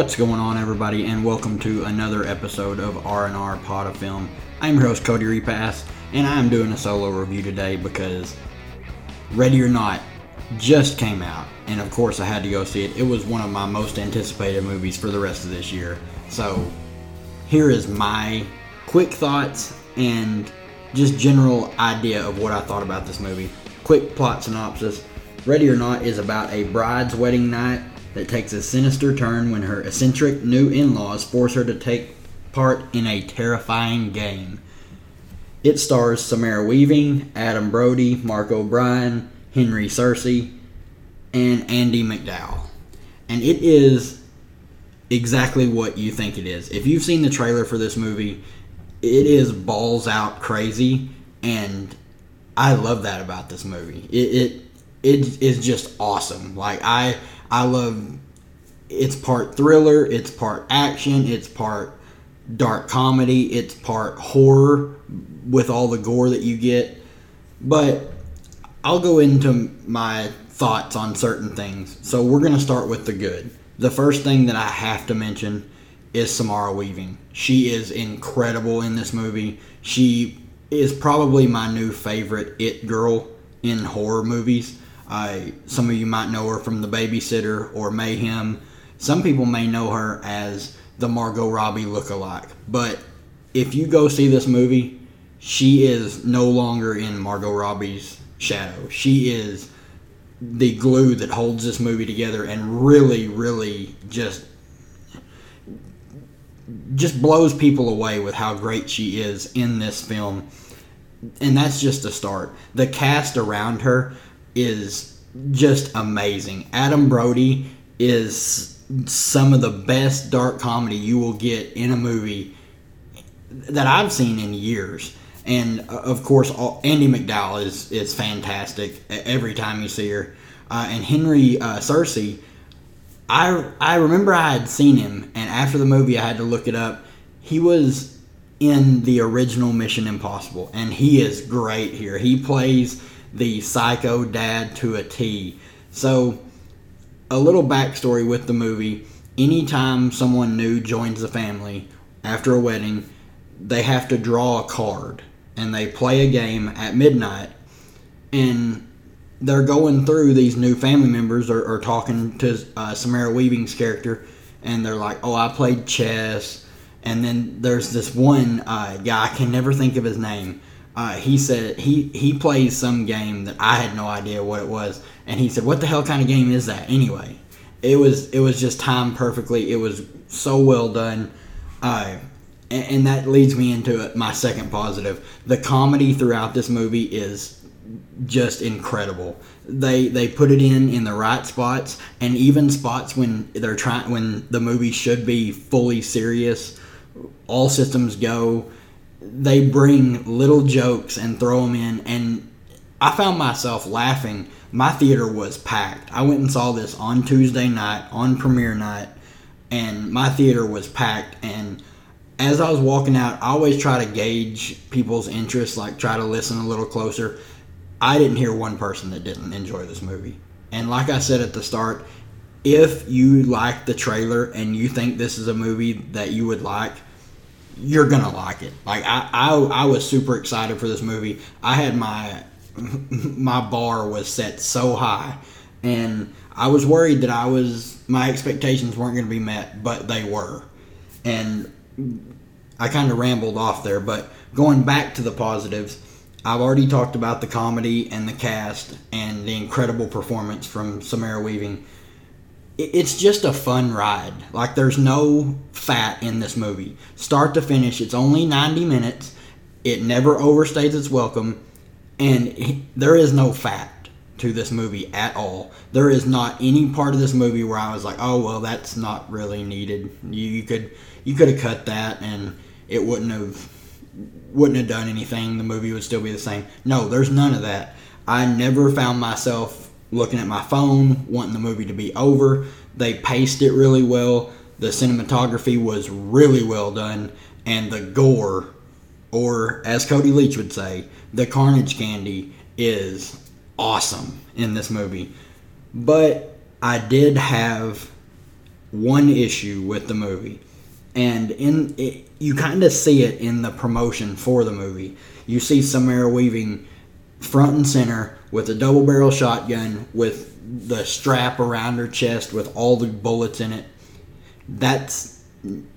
What's going on, everybody, and welcome to another episode of R&R of Film. I'm your host, Cody Repass, and I'm doing a solo review today because Ready or Not just came out, and of course I had to go see it. It was one of my most anticipated movies for the rest of this year. So, here is my quick thoughts and just general idea of what I thought about this movie. Quick plot synopsis Ready or Not is about a bride's wedding night that takes a sinister turn when her eccentric new in laws force her to take part in a terrifying game. It stars Samara Weaving, Adam Brody, Mark O'Brien, Henry Czerny, and Andie MacDowell. And it is exactly what you think it is. If you've seen the trailer for this movie, it is balls out crazy, and I love that about this movie. It it, it is just awesome. Like I I love it's part thriller, it's part action, it's part dark comedy, it's part horror with all the gore that you get. But I'll go into my thoughts on certain things. So we're going to start with the good. The first thing that I have to mention is Samara Weaving. She is incredible in this movie. She is probably my new favorite it girl in horror movies. Some of you might know her from The Babysitter or Mayhem. Some people may know her as the Margot Robbie lookalike. But if you go see this movie, she is no longer in Margot Robbie's shadow. She is the glue that holds this movie together and really, really just just blows people away with how great she is in this film. And that's just a start. The cast around her is just amazing. Adam Brody is some of the best dark comedy you will get in a movie that I've seen in years. And uh, of course, Andie MacDowell is is fantastic every time you see her. Uh, and Henry uh, Czerny, I I remember I had seen him, and after the movie, I had to look it up. He was in the original Mission Impossible, and he is great here. He plays the psycho dad to a T. So, a little backstory with the movie anytime someone new joins the family after a wedding, they have to draw a card and they play a game at midnight. And they're going through these new family members or, talking to uh, Samara Weaving's character, and they're like, "Oh, I played chess." And then there's this one uh, guy I can never think of his name, uh, he said he he plays some game that I had no idea what it was, and he said, "What the hell kind of game is that?" Anyway, it was it was just timed perfectly. It was so well done, uh, and, and that leads me into my second positive. The comedy throughout this movie is just incredible. They they put it in in the right spots, and even spots when they're trying when the movie should be fully serious. All systems go they bring little jokes and throw them in and I found myself laughing. My theater was packed. I went and saw this on Tuesday night on premiere night and my theater was packed and as I was walking out, I always try to gauge people's interest, like try to listen a little closer. I didn't hear one person that didn't enjoy this movie. And like I said at the start, if you like the trailer and you think this is a movie that you would like, you're gonna like it. Like I, I, I was super excited for this movie. I had my my bar was set so high, and I was worried that I was my expectations weren't to be met, but they were, and I kind of rambled off there. But going back to the positives, I've already talked about the comedy and the cast and the incredible performance from Samara Weaving it's just a fun ride. Like there's no fat in this movie. Start to finish, it's only 90 minutes. It never overstays its welcome and there is no fat to this movie at all. There is not any part of this movie where I was like, "Oh, well, that's not really needed. You, you could you could have cut that and it wouldn't have wouldn't have done anything. The movie would still be the same." No, there's none of that. I never found myself looking at my phone, wanting the movie to be over. They paced it really well. The cinematography was really well done, and the gore, or as Cody Leach would say, the carnage candy is awesome in this movie. But I did have one issue with the movie, and in it, you kind of see it in the promotion for the movie. You see Samara Weaving front and center with a double barrel shotgun with the strap around her chest with all the bullets in it. That's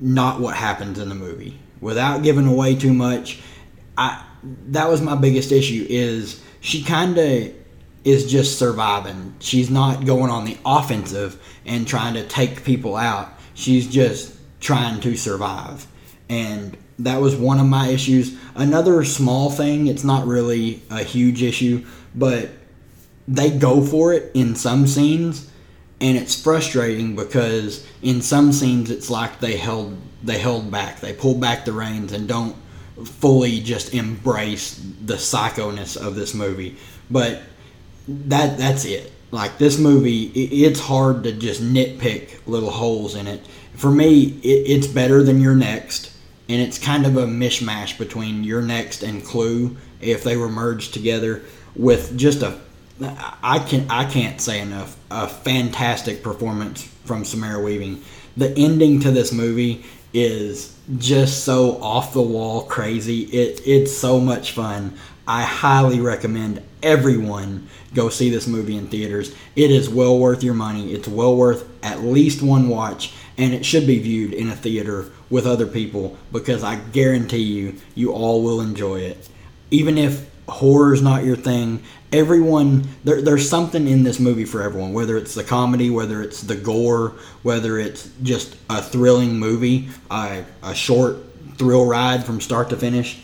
not what happens in the movie. Without giving away too much, I that was my biggest issue is she kind of is just surviving. She's not going on the offensive and trying to take people out. She's just trying to survive. And that was one of my issues. Another small thing, it's not really a huge issue, but they go for it in some scenes and it's frustrating because in some scenes it's like they held they held back. They pull back the reins and don't fully just embrace the psychoness of this movie. But that that's it. Like this movie, it's hard to just nitpick little holes in it. For me, it's better than You're Next, and it's kind of a mishmash between You're Next and Clue if they were merged together with just a I can I can't say enough a fantastic performance from Samara Weaving. The ending to this movie is just so off the wall crazy. It it's so much fun. I highly recommend everyone go see this movie in theaters. It is well worth your money. It's well worth at least one watch and it should be viewed in a theater with other people because I guarantee you you all will enjoy it. Even if horror is not your thing, everyone there, there's something in this movie for everyone whether it's the comedy whether it's the gore whether it's just a thrilling movie a, a short thrill ride from start to finish.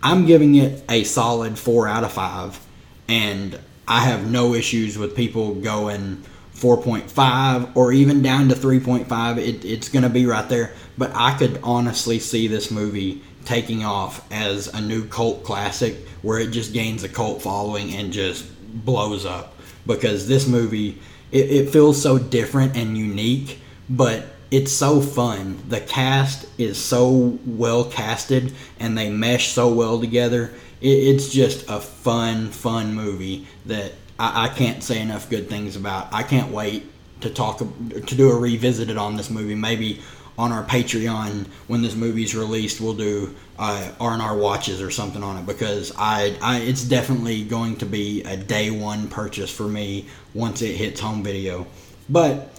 I'm giving it a solid four out of five and i have no issues with people going 4.5 or even down to 3.5 it, it's going to be right there. But i could honestly see this movie taking off as a new cult classic where it just gains a cult following and just blows up. Because this movie it, it feels so different and unique but it's so fun. The cast is so well casted and they mesh so well together. It, it's just a fun fun movie that I, I can't say enough good things about. I can't wait to talk to do a revisited on this movie. Maybe on our Patreon when this movie's released, we'll do uh, R&R watches or something on it because I, I it's definitely going to be a day one purchase for me once it hits home video. But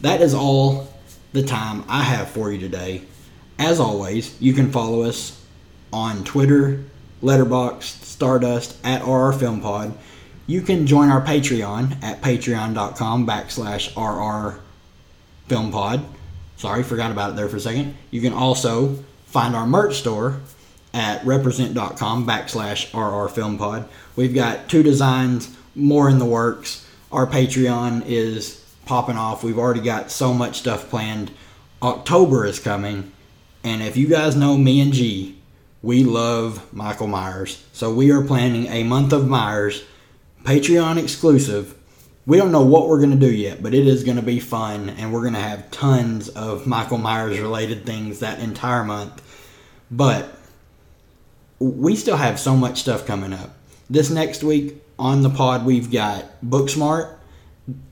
that is all the time I have for you today. As always, you can follow us on Twitter, Letterboxd, Stardust, at RR Film Pod. You can join our Patreon at patreon.com backslash RR Film Pod. Sorry, forgot about it there for a second. You can also find our merch store at represent.com backslash RR Film Pod. We've got two designs, more in the works. Our Patreon is popping off. We've already got so much stuff planned. October is coming, and if you guys know me and G, we love Michael Myers. So we are planning a month of Myers, Patreon exclusive, we don't know what we're going to do yet, but it is going to be fun, and we're going to have tons of Michael Myers related things that entire month. But we still have so much stuff coming up. This next week on the pod, we've got Booksmart.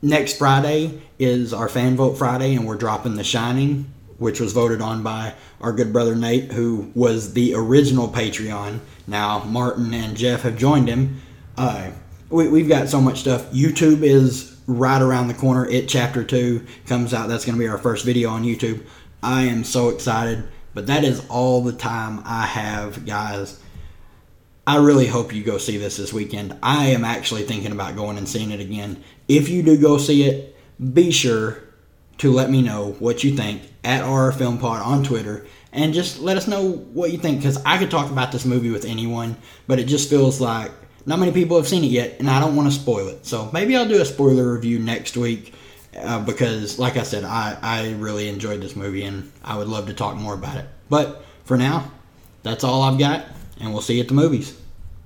Next Friday is our Fan Vote Friday, and we're dropping The Shining, which was voted on by our good brother Nate, who was the original Patreon. Now Martin and Jeff have joined him. Uh, we, we've got so much stuff. YouTube is right around the corner. It Chapter 2 comes out. That's going to be our first video on YouTube. I am so excited. But that is all the time I have, guys. I really hope you go see this this weekend. I am actually thinking about going and seeing it again. If you do go see it, be sure to let me know what you think at our film pod on Twitter and just let us know what you think because I could talk about this movie with anyone, but it just feels like not many people have seen it yet, and I don't want to spoil it. So maybe I'll do a spoiler review next week uh, because, like I said, I, I really enjoyed this movie and I would love to talk more about it. But for now, that's all I've got, and we'll see you at the movies.